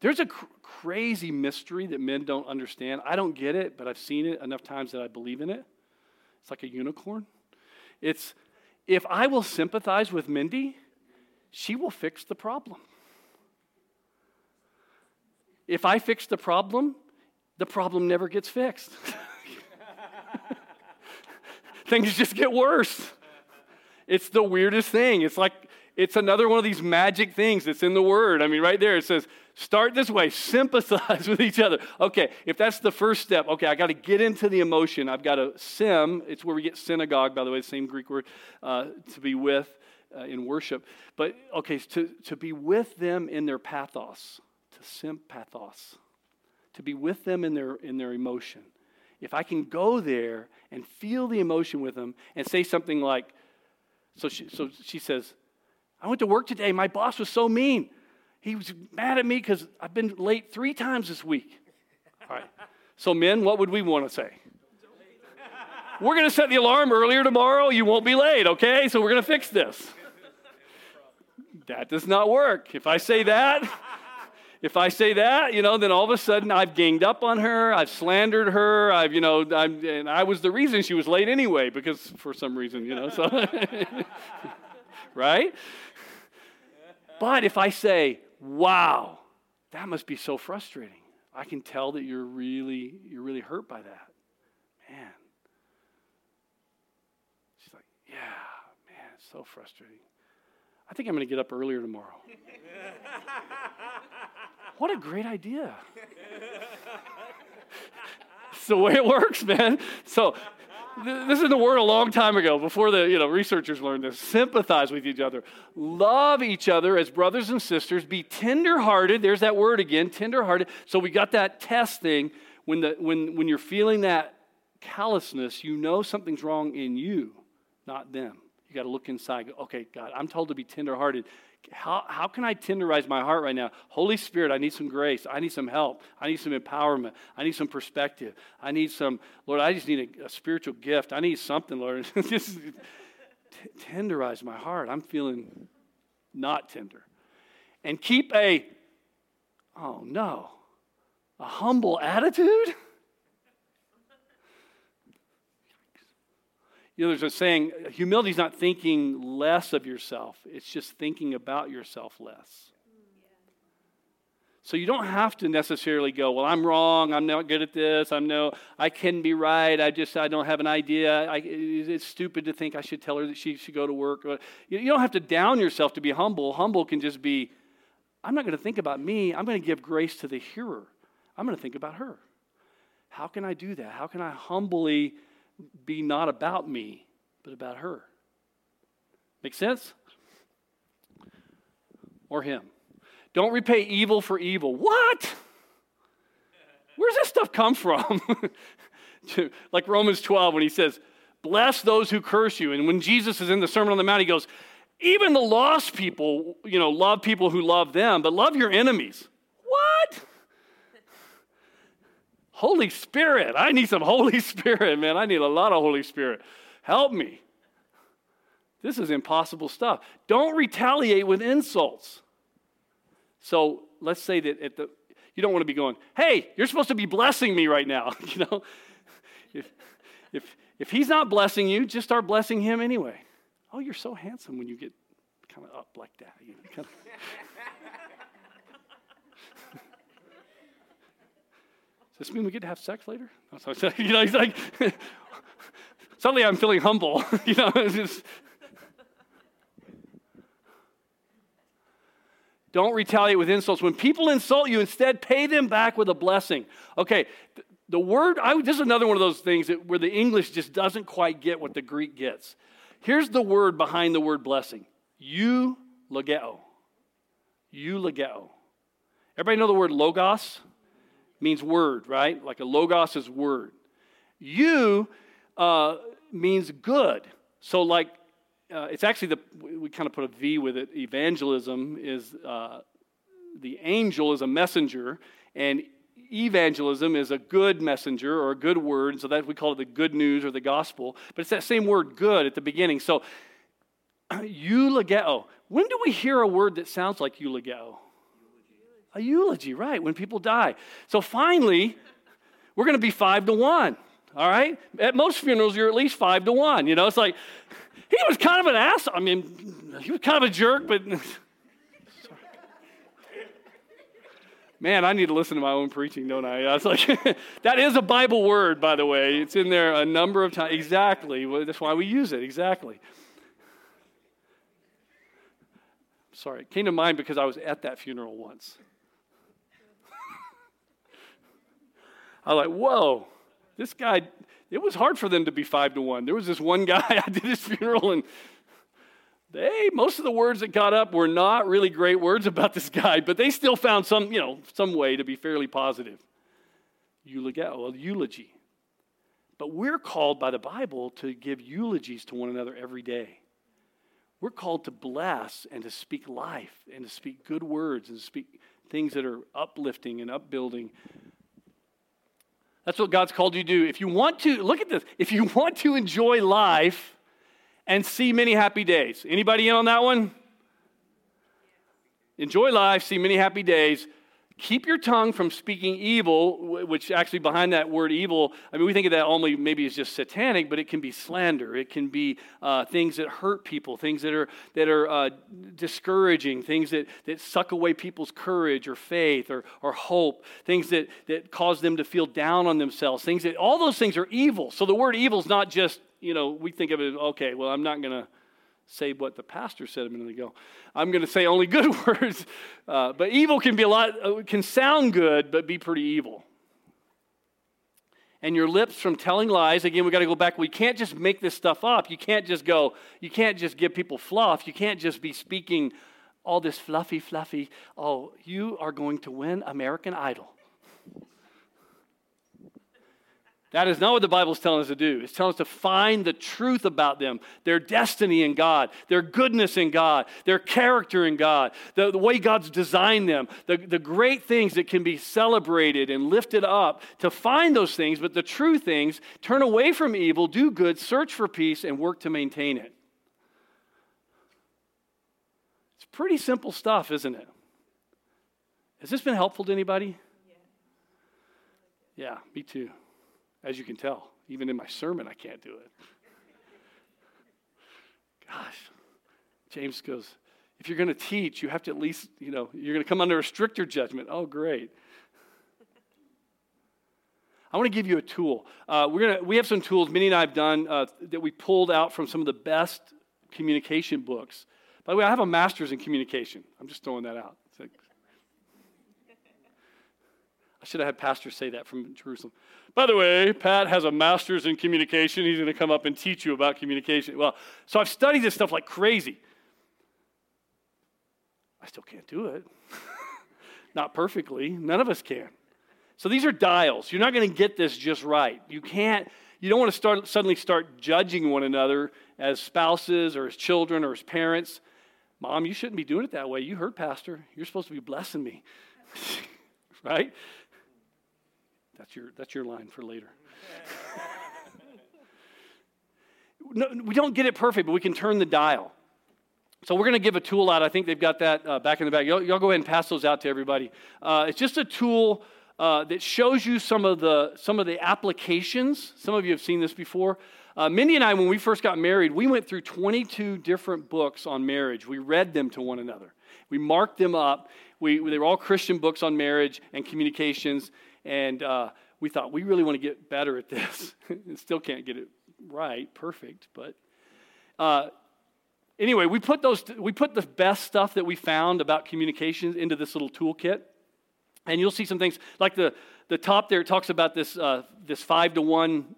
There's a cr- crazy mystery that men don't understand. I don't get it, but I've seen it enough times that I believe in it. It's like a unicorn. It's if I will sympathize with Mindy, she will fix the problem. If I fix the problem, the problem never gets fixed. things just get worse. It's the weirdest thing. It's like, it's another one of these magic things that's in the word. I mean, right there it says, start this way, sympathize with each other. Okay, if that's the first step, okay, I got to get into the emotion. I've got to sim. It's where we get synagogue, by the way, the same Greek word, uh, to be with uh, in worship. But, okay, to, to be with them in their pathos, to sympathos, to be with them in their, in their emotion. If I can go there and feel the emotion with them and say something like, so she, so she says, I went to work today. My boss was so mean. He was mad at me because I've been late three times this week. All right. So, men, what would we want to say? We're going to set the alarm earlier tomorrow. You won't be late, okay? So, we're going to fix this. That does not work. If I say that, if I say that, you know, then all of a sudden I've ganged up on her, I've slandered her, I've, you know, I'm, and I was the reason she was late anyway, because for some reason, you know, so, right? But if I say, wow, that must be so frustrating. I can tell that you're really, you're really hurt by that. Man. She's like, yeah, man, so frustrating. I think I'm going to get up earlier tomorrow. what a great idea. it's the way it works, man. So this is the word a long time ago, before the you know researchers learned this. Sympathize with each other, love each other as brothers and sisters, be tenderhearted. There's that word again, tenderhearted. So we got that test thing. When the when when you're feeling that callousness, you know something's wrong in you, not them. You got to look inside. Okay, God, I'm told to be tenderhearted. How, how can I tenderize my heart right now? Holy Spirit, I need some grace. I need some help. I need some empowerment. I need some perspective. I need some, Lord, I just need a, a spiritual gift. I need something, Lord. just t- tenderize my heart. I'm feeling not tender. And keep a, oh no, a humble attitude? You know, there's a saying humility is not thinking less of yourself, it's just thinking about yourself less. So you don't have to necessarily go, well, I'm wrong. I'm not good at this. I'm no, I can be right. I just, I don't have an idea. I, it's stupid to think I should tell her that she should go to work. You don't have to down yourself to be humble. Humble can just be, I'm not going to think about me. I'm going to give grace to the hearer. I'm going to think about her. How can I do that? How can I humbly be not about me, but about her. Make sense? Or him. Don't repay evil for evil. What? Where's this stuff come from? like Romans 12 when he says, Bless those who curse you. And when Jesus is in the Sermon on the Mount, he goes, Even the lost people, you know, love people who love them, but love your enemies. What? Holy Spirit. I need some Holy Spirit, man. I need a lot of Holy Spirit. Help me. This is impossible stuff. Don't retaliate with insults. So let's say that at the you don't want to be going, hey, you're supposed to be blessing me right now. you know, if if if he's not blessing you, just start blessing him anyway. Oh, you're so handsome when you get kind of up like that. You know, kind of. This mean we get to have sex later? you know, he's like, suddenly I'm feeling humble. you know, just. Don't retaliate with insults. When people insult you, instead pay them back with a blessing. Okay, the word, I, this is another one of those things that, where the English just doesn't quite get what the Greek gets. Here's the word behind the word blessing you logeo. eulogeo. Everybody know the word logos? Means word, right? Like a logos is word. You uh, means good. So, like, uh, it's actually the, we kind of put a V with it. Evangelism is uh, the angel is a messenger, and evangelism is a good messenger or a good word. So that we call it the good news or the gospel. But it's that same word good at the beginning. So, eulogeo. When do we hear a word that sounds like eulogeo? A eulogy, right, when people die. So finally, we're going to be five to one, all right? At most funerals, you're at least five to one. You know, it's like, he was kind of an ass. I mean, he was kind of a jerk, but. Man, I need to listen to my own preaching, don't I? I was like, that is a Bible word, by the way. It's in there a number of times. Exactly. That's why we use it. Exactly. Sorry, it came to mind because I was at that funeral once. I was like, whoa, this guy, it was hard for them to be five to one. There was this one guy, I did his funeral, and they most of the words that got up were not really great words about this guy, but they still found some, you know, some way to be fairly positive. Eulogy, eulogy. But we're called by the Bible to give eulogies to one another every day. We're called to bless and to speak life and to speak good words and to speak things that are uplifting and upbuilding. That's what God's called you to do. If you want to, look at this, if you want to enjoy life, and see many happy days. Anybody in on that one? Enjoy life, see many happy days. Keep your tongue from speaking evil, which actually behind that word evil, I mean, we think of that only maybe as just satanic, but it can be slander. It can be uh, things that hurt people, things that are, that are uh, discouraging, things that, that suck away people's courage or faith or, or hope, things that, that cause them to feel down on themselves, things that, all those things are evil. So the word evil is not just you know, we think of it, okay, well, I'm not going to say what the pastor said a minute ago. I'm going to say only good words. Uh, but evil can be a lot, uh, can sound good, but be pretty evil. And your lips from telling lies, again, we got to go back. We can't just make this stuff up. You can't just go, you can't just give people fluff. You can't just be speaking all this fluffy, fluffy. Oh, you are going to win American Idol. That is not what the Bible is telling us to do. It's telling us to find the truth about them, their destiny in God, their goodness in God, their character in God, the, the way God's designed them, the, the great things that can be celebrated and lifted up, to find those things, but the true things, turn away from evil, do good, search for peace, and work to maintain it. It's pretty simple stuff, isn't it? Has this been helpful to anybody? Yeah, me too. As you can tell, even in my sermon, I can't do it. Gosh, James goes, if you're going to teach, you have to at least, you know, you're going to come under a stricter judgment. Oh, great. I want to give you a tool. Uh, we're gonna, we have some tools, Mindy and I have done, uh, that we pulled out from some of the best communication books. By the way, I have a master's in communication. I'm just throwing that out. Like, I should have had pastors say that from Jerusalem. By the way, Pat has a master's in communication. He's going to come up and teach you about communication. Well, so I've studied this stuff like crazy. I still can't do it. Not perfectly. None of us can. So these are dials. You're not going to get this just right. You can't, you don't want to start, suddenly start judging one another as spouses or as children or as parents. Mom, you shouldn't be doing it that way. You heard, Pastor. You're supposed to be blessing me. right? That's your, that's your line for later. no, we don't get it perfect, but we can turn the dial. So we're going to give a tool out. I think they've got that uh, back in the back. Y'all, y'all, go ahead and pass those out to everybody. Uh, it's just a tool uh, that shows you some of the some of the applications. Some of you have seen this before. Uh, Mindy and I, when we first got married, we went through 22 different books on marriage. We read them to one another. We marked them up. We, they were all Christian books on marriage and communications. And uh, we thought, we really want to get better at this. and still can't get it right, perfect. But uh, anyway, we put, those, we put the best stuff that we found about communications into this little toolkit. And you'll see some things like the, the top there, talks about this, uh, this five to one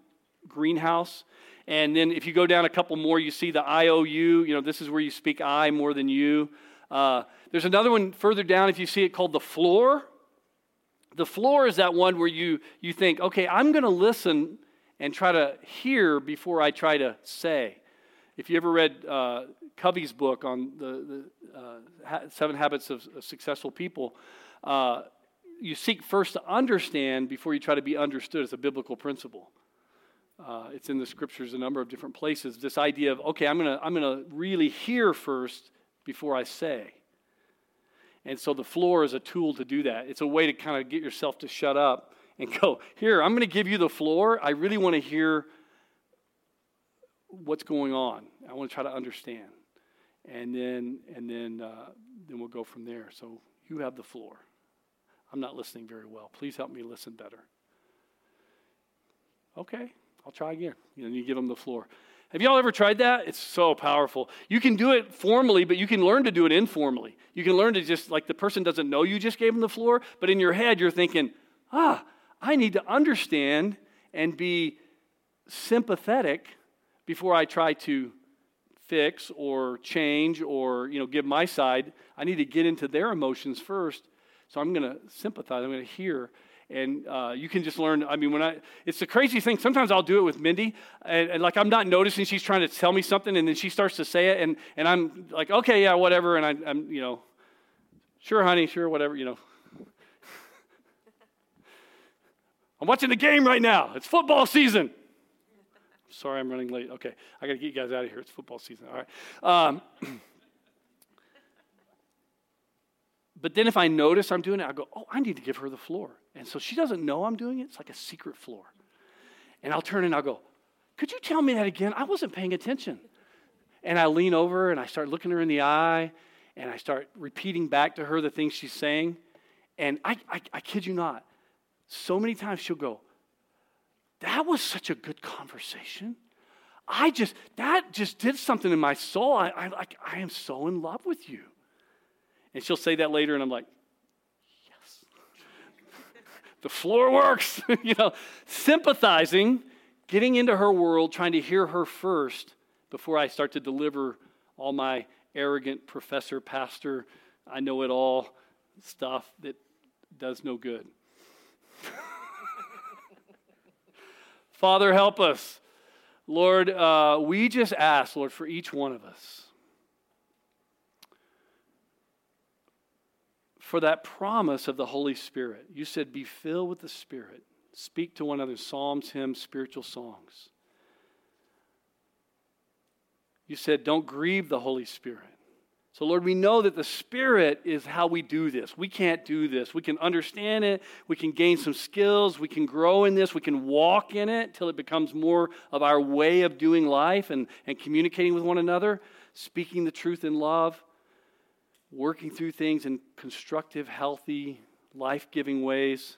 greenhouse. And then if you go down a couple more, you see the IOU. You know, this is where you speak I more than you. Uh, there's another one further down, if you see it, called the floor. The floor is that one where you, you think, okay, I'm going to listen and try to hear before I try to say. If you ever read uh, Covey's book on the, the uh, Seven Habits of, of Successful People, uh, you seek first to understand before you try to be understood. It's a biblical principle. Uh, it's in the scriptures a number of different places. This idea of, okay, I'm going to I'm going to really hear first before I say. And so the floor is a tool to do that. It's a way to kind of get yourself to shut up and go, Here, I'm going to give you the floor. I really want to hear what's going on. I want to try to understand. And then, and then, uh, then we'll go from there. So you have the floor. I'm not listening very well. Please help me listen better. Okay, I'll try again. You know, you give them the floor. Have y'all ever tried that? It's so powerful. You can do it formally, but you can learn to do it informally. You can learn to just, like the person doesn't know you just gave them the floor, but in your head, you're thinking, ah, I need to understand and be sympathetic before I try to fix or change or you know give my side. I need to get into their emotions first. So I'm going to sympathize. I'm going to hear. And uh, you can just learn. I mean, when I, it's the crazy thing. Sometimes I'll do it with Mindy, and, and, like I'm not noticing she's trying to tell me something, and then she starts to say it, and, and I'm like, okay, yeah, whatever. And I, I'm, you know, sure, honey, sure, whatever, you know. I'm watching the game right now. It's football season. Sorry, I'm running late. Okay, I got to get you guys out of here. It's football season. All right. Um, but then if I notice I'm doing it, I go, oh, I need to give her the floor. And so she doesn't know I'm doing it. It's like a secret floor. And I'll turn and I'll go, could you tell me that again? I wasn't paying attention. And I lean over and I start looking her in the eye and I start repeating back to her the things she's saying. And I, I, I kid you not, so many times she'll go, That was such a good conversation. I just, that just did something in my soul. I, I, like, I am so in love with you. And she'll say that later, and I'm like, Yes. the floor works. you know, sympathizing, getting into her world, trying to hear her first before I start to deliver all my arrogant professor, pastor, I know it all stuff that does no good. Father, help us. Lord, uh, we just ask, Lord, for each one of us. For that promise of the Holy Spirit. You said, be filled with the Spirit. Speak to one another, psalms, hymns, spiritual songs. You said, don't grieve the Holy Spirit. So, Lord, we know that the Spirit is how we do this. We can't do this. We can understand it. We can gain some skills. We can grow in this. We can walk in it till it becomes more of our way of doing life and, and communicating with one another, speaking the truth in love, working through things in constructive, healthy, life giving ways.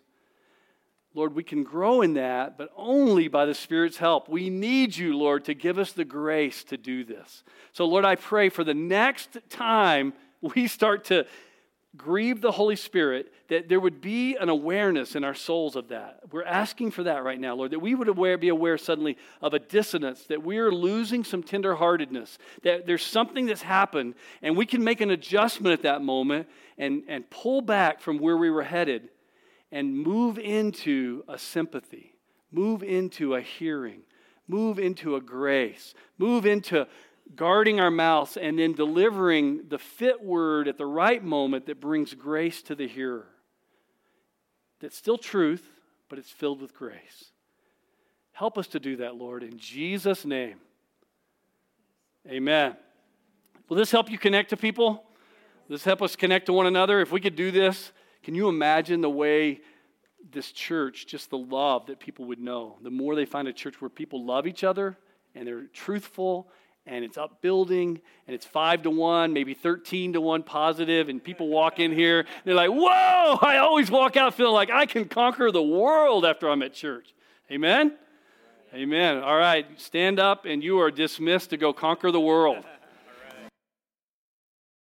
Lord, we can grow in that, but only by the Spirit's help. We need you, Lord, to give us the grace to do this. So, Lord, I pray for the next time we start to grieve the Holy Spirit, that there would be an awareness in our souls of that. We're asking for that right now, Lord, that we would aware, be aware suddenly of a dissonance, that we are losing some tenderheartedness, that there's something that's happened, and we can make an adjustment at that moment and, and pull back from where we were headed and move into a sympathy, move into a hearing, move into a grace, move into guarding our mouths and then delivering the fit word at the right moment that brings grace to the hearer. That's still truth, but it's filled with grace. Help us to do that, Lord, in Jesus' name. Amen. Will this help you connect to people? Will this help us connect to one another? If we could do this, can you imagine the way this church, just the love that people would know? The more they find a church where people love each other and they're truthful and it's upbuilding and it's five to one, maybe 13 to one positive, and people walk in here, they're like, whoa, I always walk out feeling like I can conquer the world after I'm at church. Amen? Amen. All right, stand up and you are dismissed to go conquer the world.